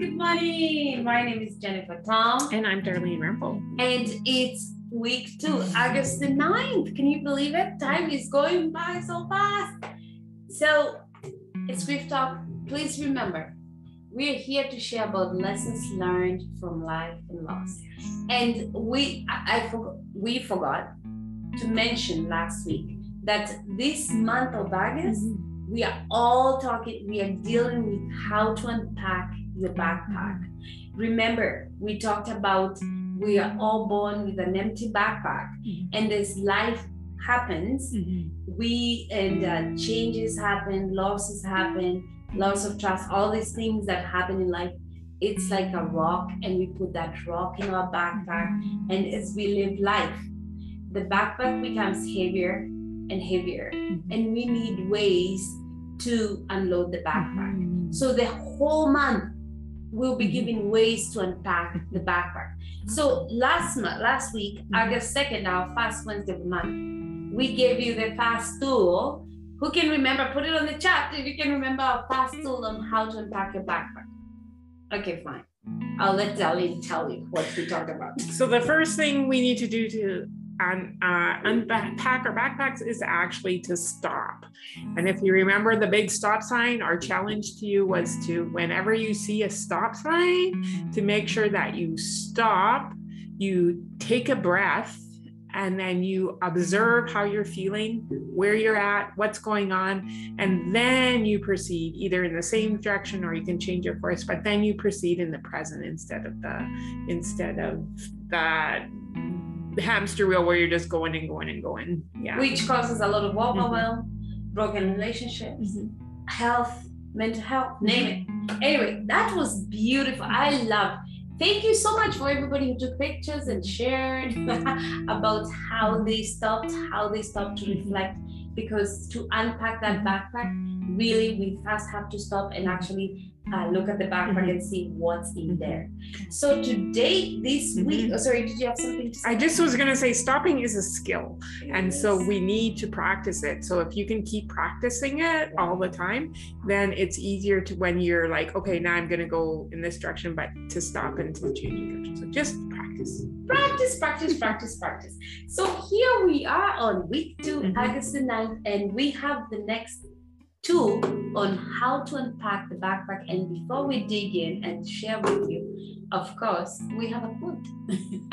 Good morning. My name is Jennifer Tom. And I'm Darlene Rempel. And it's week two, August the 9th. Can you believe it? Time is going by so fast. So it's Grief Talk. Please remember, we are here to share about lessons learned from life and loss. And we I, I forgot we forgot to mention last week that this month of August, mm-hmm. we are all talking, we are dealing with how to unpack your backpack. Remember, we talked about we are all born with an empty backpack, mm-hmm. and as life happens, mm-hmm. we and uh, changes happen, losses happen, loss of trust, all these things that happen in life. It's like a rock, and we put that rock in our backpack, and as we live life, the backpack becomes heavier and heavier, mm-hmm. and we need ways to unload the backpack. Mm-hmm. So the whole month we'll be mm-hmm. giving ways to unpack the backpack. So last month, last week, mm-hmm. August 2nd, our fast Wednesday of the month, we gave you the fast tool. Who can remember? Put it on the chat if you can remember our fast tool on how to unpack your backpack. Okay, fine. I'll let Darlene tell you what we talked about. So the first thing we need to do to un, uh, unpack our backpacks is actually to stop. And if you remember the big stop sign, our challenge to you was to, whenever you see a stop sign, to make sure that you stop, you take a breath, and then you observe how you're feeling, where you're at, what's going on, and then you proceed either in the same direction or you can change your course, but then you proceed in the present instead of the instead of that hamster wheel where you're just going and going and going. Yeah. Which causes a lot of overwhelm, mm-hmm. broken relationships, mm-hmm. health, mental health, name it. Anyway, that was beautiful. I love. Thank you so much for everybody who took pictures and shared about how they stopped, how they stopped to reflect. Because to unpack that backpack, really, we first have to stop and actually uh, look at the backpack mm-hmm. and see what's in there. So today, this mm-hmm. week, oh, sorry, did you have something to say? I just was going to say stopping is a skill. And so we need to practice it. So if you can keep practicing it all the time, then it's easier to when you're like, okay, now I'm going to go in this direction, but to stop and to change direction. So just practice. Practice, practice, practice, practice. So here we are on week 2 mm-hmm. August the 9th, and we have the next tool on how to unpack the backpack. And before we dig in and share with you, of course, we have a quote.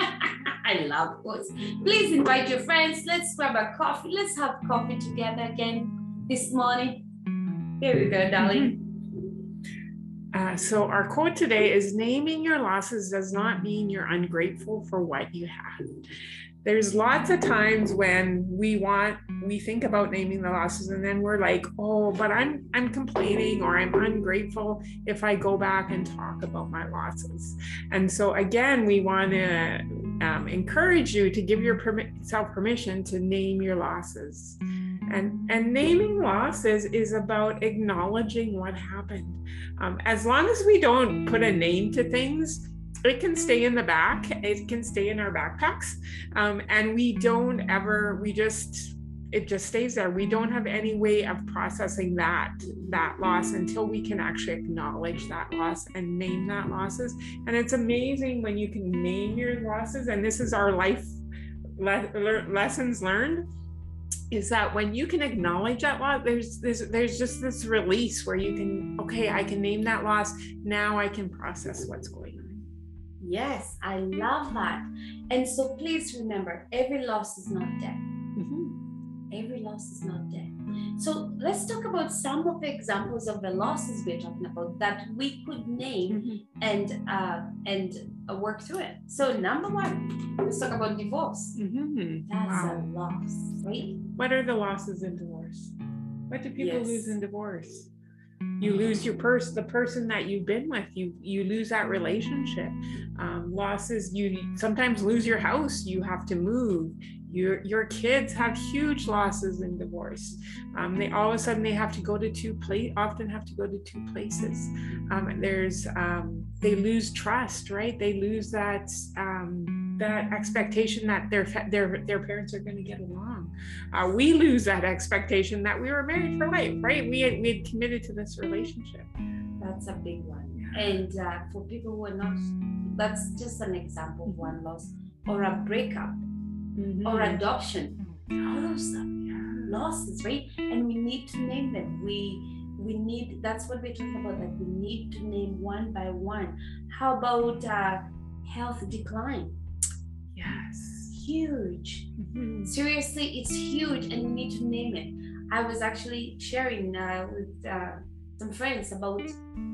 I love quotes. Please invite your friends. Let's grab a coffee. Let's have coffee together again this morning. Here we go, darling. Uh, so, our quote today is Naming your losses does not mean you're ungrateful for what you have there's lots of times when we want we think about naming the losses and then we're like oh but i'm i'm complaining or i'm ungrateful if i go back and talk about my losses. And so again we want to um, encourage you to give yourself permission to name your losses. And and naming losses is about acknowledging what happened. Um, as long as we don't put a name to things it can stay in the back it can stay in our backpacks. Um, and we don't ever we just it just stays there we don't have any way of processing that that loss until we can actually acknowledge that loss and name that losses and it's amazing when you can name your losses and this is our life le- le- lessons learned is that when you can acknowledge that loss there's there's there's just this release where you can okay i can name that loss now i can process what's going on Yes, I love that. And so please remember every loss is not dead. Every loss is not dead. So let's talk about some of the examples of the losses we're talking about that we could name mm-hmm. and uh, and uh, work through it. So number one, let's talk about divorce. Mm-hmm. That's wow. a loss, right? What are the losses in divorce? What do people yes. lose in divorce? you lose your purse the person that you've been with you you lose that relationship um, losses you sometimes lose your house you have to move your your kids have huge losses in divorce um, they all of a sudden they have to go to two place often have to go to two places um, there's um, they lose trust right they lose that um, that expectation that their their their parents are going to get along. Uh, we lose that expectation that we were married for life, right? We had, we had committed to this relationship. That's a big one. And uh, for people who are not, that's just an example of one loss or a breakup Mhm. or adoption. All those losses, right? And we need to name them. We we need that's what we're talking about. Like we need to name one by one. How about uh, health decline? Yes. Huge. Mhm. Seriously, it's huge, and we need to name it. I was actually sharing uh, with uh, some friends about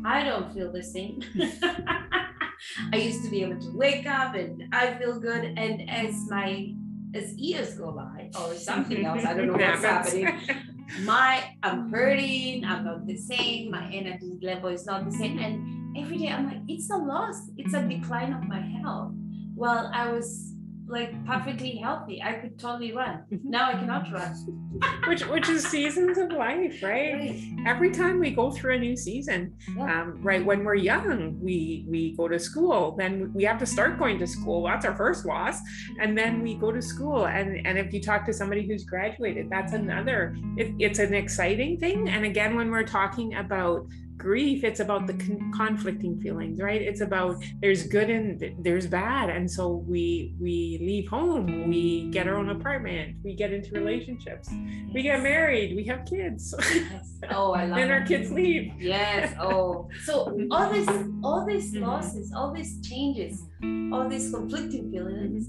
I don't feel the same. I used to be able to wake up and I feel good, and as my as years go by, or something else, I don't know what's happening. My I'm hurting. I'm not the same. My energy level is not the same, and every day I'm like, it's a loss. It's a decline of my health. Well, I was like perfectly healthy. I could totally run. Now I cannot run. which which is seasons of life, right? Right. Every time we go through a new season, Yeah. um, right? When we're young, we we go to school. Then we have to start going to school. That's our first loss, and then we go to school. And and if you talk to somebody who's graduated, that's another. It, it's an exciting thing. And again, when we're talking about grief it's about the con- conflicting feelings right it's about there's good and there's bad and so we we leave home we get our own apartment we get into relationships we get married we have kids Yes. Oh, I love then our kids leave Yes. Oh, so all this, all these Mhm. losses, all these changes, all these conflicting feelings,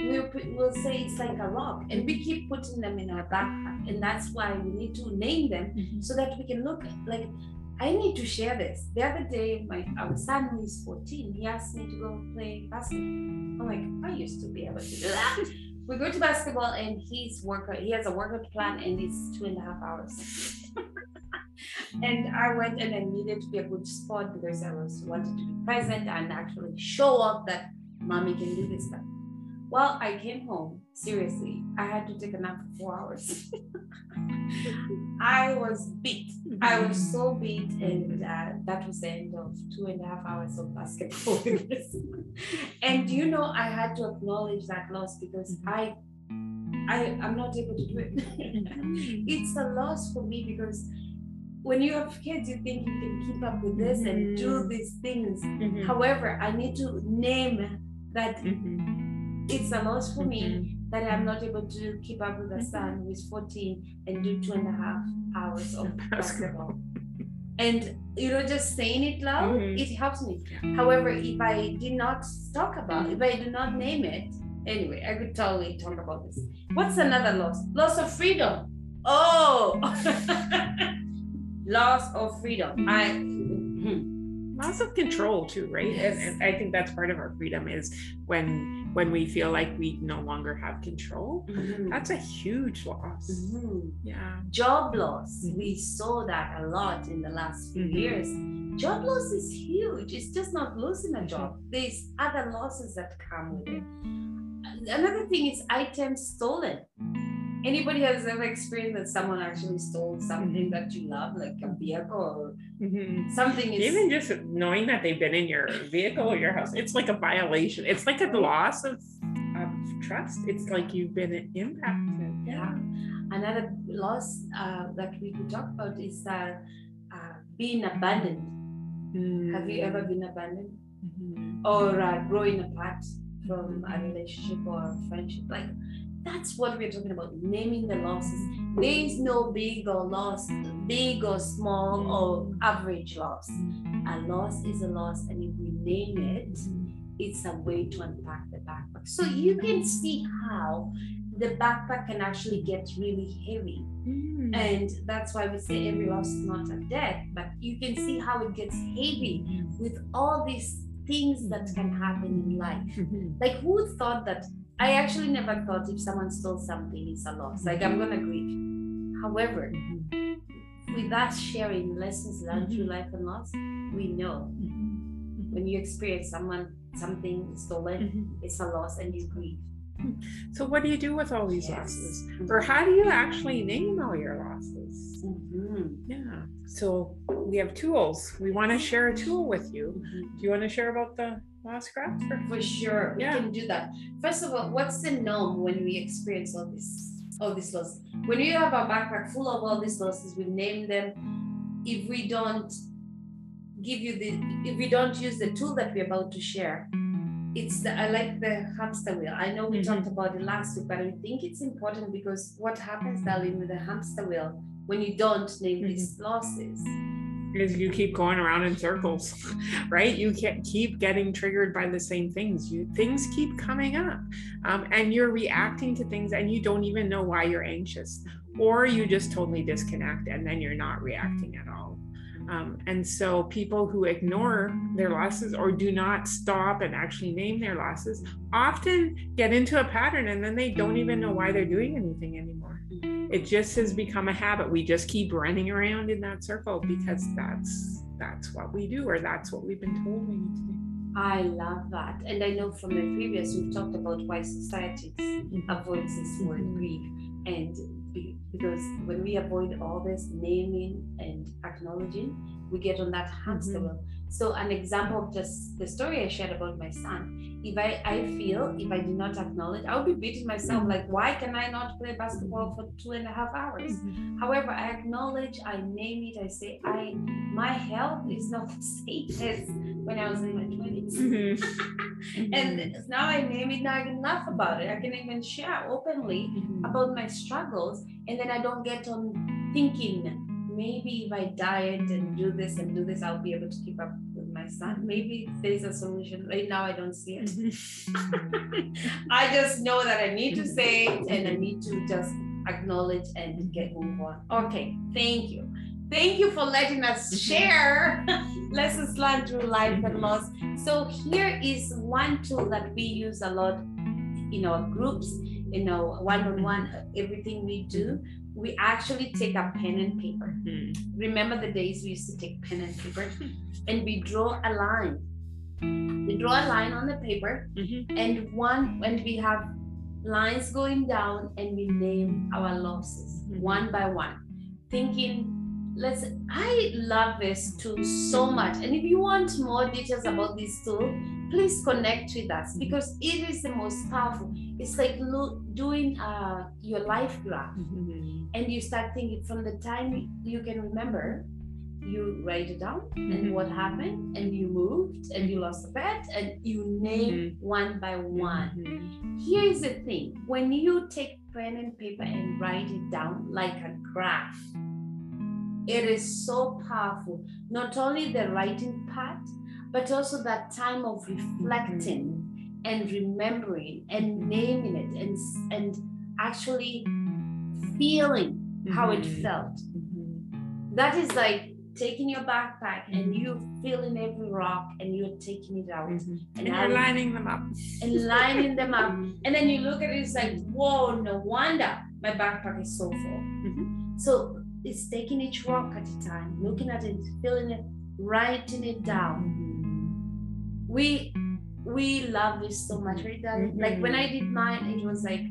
we'll, put- we'll say it's like a rock, and we keep putting them in our backpack, and that's why we need to name them so that we can look like. I need to share this. The other day, my our son is 14, he asked me to go play basketball. I'm like, I used to be able to do that. We go to basketball and he's worker. He has a workout plan and it's two and a half hours. and I went and I needed to be a good sport because I was wanted to be present and actually show off that mommy can do this stuff. Well, I came home. Seriously, I had to take a nap for four hours. I was beat. I was mm-hmm. so beat, and uh, that was the end of two and a half hours of basketball. and you know, I had to acknowledge that loss because mm-hmm. I, I, I'm not able to do it. Mm-hmm. it's a loss for me because when you have kids, you think you can keep up with this and do these things. However, I need to name that it's a loss for me. That I'm not able to keep up with a son who is 14 and do two and a half hours of basketball. And you know, just saying it loud, Mhm. it helps me. However, if I did not talk about, if I do not name it, anyway, I could totally talk about this. What's another loss? Loss of freedom. Oh, loss of freedom. I. hmm. loss of control too right Yes. and, and i think that's part of our freedom is when when we feel like we no longer have control Mhm. that's a huge loss Mhm. yeah Job loss. Mhm. We saw that a lot in the last few Mhm. years. Job loss is huge. It's just not losing a job. There's other losses that come with it. Another thing is items stolen. Anybody has ever experienced that someone actually stole something that you love, like a vehicle or Mhm. something is even just knowing that they've been in your vehicle or your house it's like a violation it's like a loss of, of trust it's like you've been impacted Yeah. Another loss uh, that we could talk about is uh, uh, being abandoned. Have you ever been abandoned? Mhm. or uh, growing apart from a relationship or a friendship. Like that's what we're talking about. Naming the losses. There is no big or loss, big or small or average loss. A loss is a loss, and if we name it, it's a way to unpack the backpack. So you can see how the backpack can actually get really heavy. Mhm. And that's why we say every loss is not a death, but you can see how it gets heavy with all these things that can happen in life. Mhm. Like who thought that? I actually never thought if someone stole something, it's a loss. Like I'm gonna grieve. However, Mhm. with us sharing lessons learned through life and loss, we know Mhm. when you experience someone something stolen, Mhm. it's a loss and you grieve. So, what do you do with all these Yes. losses? Or how do you actually name all your losses? Yeah. So, we have tools. We want to share a tool with you. Do you want to share about the loss graph? Or? For sure, we Yeah. can do that. First of all, what's the norm when we experience all this, all these losses? When you have a backpack full of all these losses, we name them. If we don't give you the if we don't use the tool that we're about to share it's the, i like the hamster wheel i know we Mhm. talked about it last week but i think it's important because what happens darling with the hamster wheel when you don't name these losses is you keep going around in circles right? You can't keep getting triggered by the same things. You things keep coming up um, and you're reacting to things and you don't even know why you're anxious or you just totally disconnect and then you're not reacting at all. Um, and so people who ignore their losses or do not stop and actually name their losses often get into a pattern and then they don't even know why they're doing anything anymore it just has become a habit. We just keep running around in that circle because that's that's what we do or that's what we've been told we need to do. I love that. And i know from the previous we've talked about why society avoids this word grief and because when we avoid all this naming and acknowledging we get on that hamster Mhm. wheel so an example of just the story i shared about my son if i i feel if i do not acknowledge i'll be beating myself like why can i not play basketball for two and a half hours however i acknowledge i name it i say i my health is not the same as when i was in my 20s Mhm. and now I name it, now I can laugh about it. I can even share openly Mhm. about my struggles, and then I don't get on thinking maybe if I diet and do this and do this, I'll be able to keep up with my son. Maybe there's a solution. Right now, I don't see it. Mm-hmm. I just know that I need to say it and I need to just acknowledge and get move on. Okay, thank you. Thank you for letting us mm-hmm. share lessons learned through life and loss. So here is one tool that we use a lot in our groups, you know, one-on-one, everything we do. We actually take a pen and paper. Mhm. Remember the days we used to take pen and paper and we draw a line. We draw a line on the paper Mhm. and one when we have lines going down and we name our losses Mhm. one by one thinking let's i love this tool so much and if you want more details about this tool please connect with us because it is the most powerful it's like lo- doing uh, your life graph. Mhm. and you start thinking from the time you can remember you write it down Mhm. and what happened and you moved and you lost a pet and you name one by one. Mhm. here is the thing. When you take pen and paper and write it down like a graph it is so powerful. Not only the writing part but also that time of reflecting and remembering and naming it and and actually feeling how it Mhm. felt Mhm. that is like taking your backpack and you feeling every rock and you're taking it out Mhm. and And you're lining them up. and lining them up and then you look at it it's like whoa no wonder my backpack is so full Mhm. so it's taking each rock at a time looking at it feeling it writing it down we we love this so much right darling? Mm-hmm. like when i did mine it was like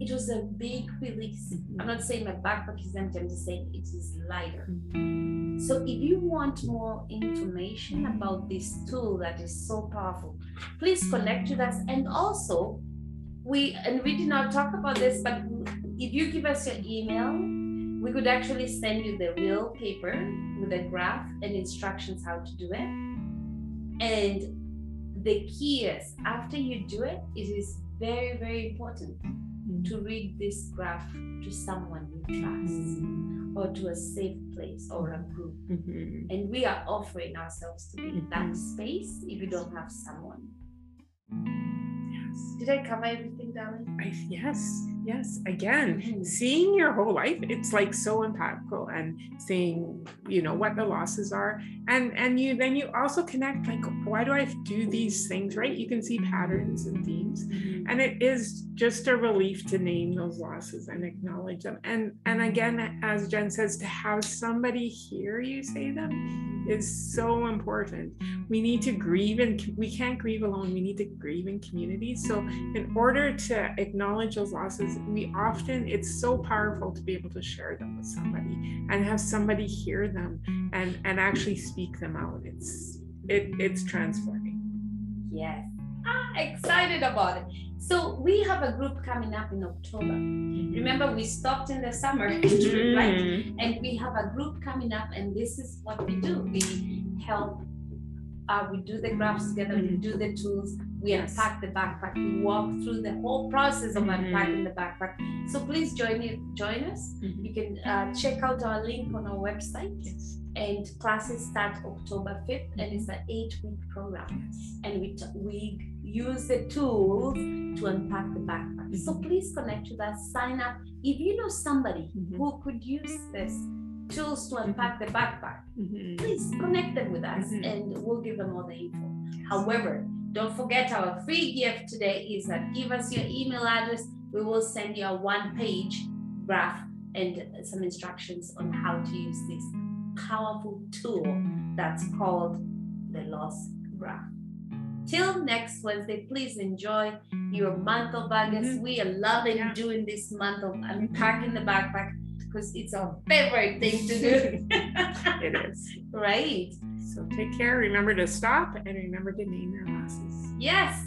it was a big release mm-hmm. i'm not saying my backpack is empty i'm just saying it is lighter mm-hmm. so if you want more information about this tool that is so powerful, please connect with us. And also, we and we did not talk about this, but if you give us your email, we could actually send you the real paper with a graph and instructions how to do it. And the key is after you do it, it is very, very important to read this graph to someone you trust or to a safe place or a group. Mhm. And we are offering ourselves to be in that Mhm. space if you don't have someone. Yes. Did I cover everything, darling? Yes, yes. Again, Mhm. seeing your whole life, it's like so impactful, and seeing, you know, what the losses are, and and you then you also connect like, why do I do these things? Right? You can see patterns and themes, and it is just a relief to name those losses and acknowledge them. And and again, as Jen says, to have somebody hear you say them is so important. We need to grieve, and we can't grieve alone. We need to grieve in community. So in order to acknowledge those losses, we often, it's so powerful to be able to share them with somebody and have somebody hear them and, and actually speak them out. It's, it, it's transforming. Yes. Ah, excited about it. So we have a group coming up in October. Remember, we stopped in the summer, right? Mhm. And we have a group coming up, and this is what we do. We help uh, we do the graphs together, we Mhm. do the tools, we Yes. unpack the backpack, we walk through the whole process of Mhm. unpacking the backpack. So please join you, join us. Mhm. You can uh, check out our link on our website. Yes. And classes start October 5th, and it's an eight-week program. And we t- we use the tools to unpack the backpack. So Mhm. please connect with us. Sign up. If you know somebody Mhm. who could use this tools to unpack the backpack, please connect them with us and we'll give them all the info. However, don't forget our free gift today is that give us your email address. We will send you a one page graph and some instructions on how to use this powerful tool that's called the loss graph. Till next Wednesday, please enjoy your month of August. Mhm. We are loving Yeah. doing this month of unpacking the backpack because it's our favorite thing to do. It is. right. So take care. Remember to stop and remember to name your losses. Yes.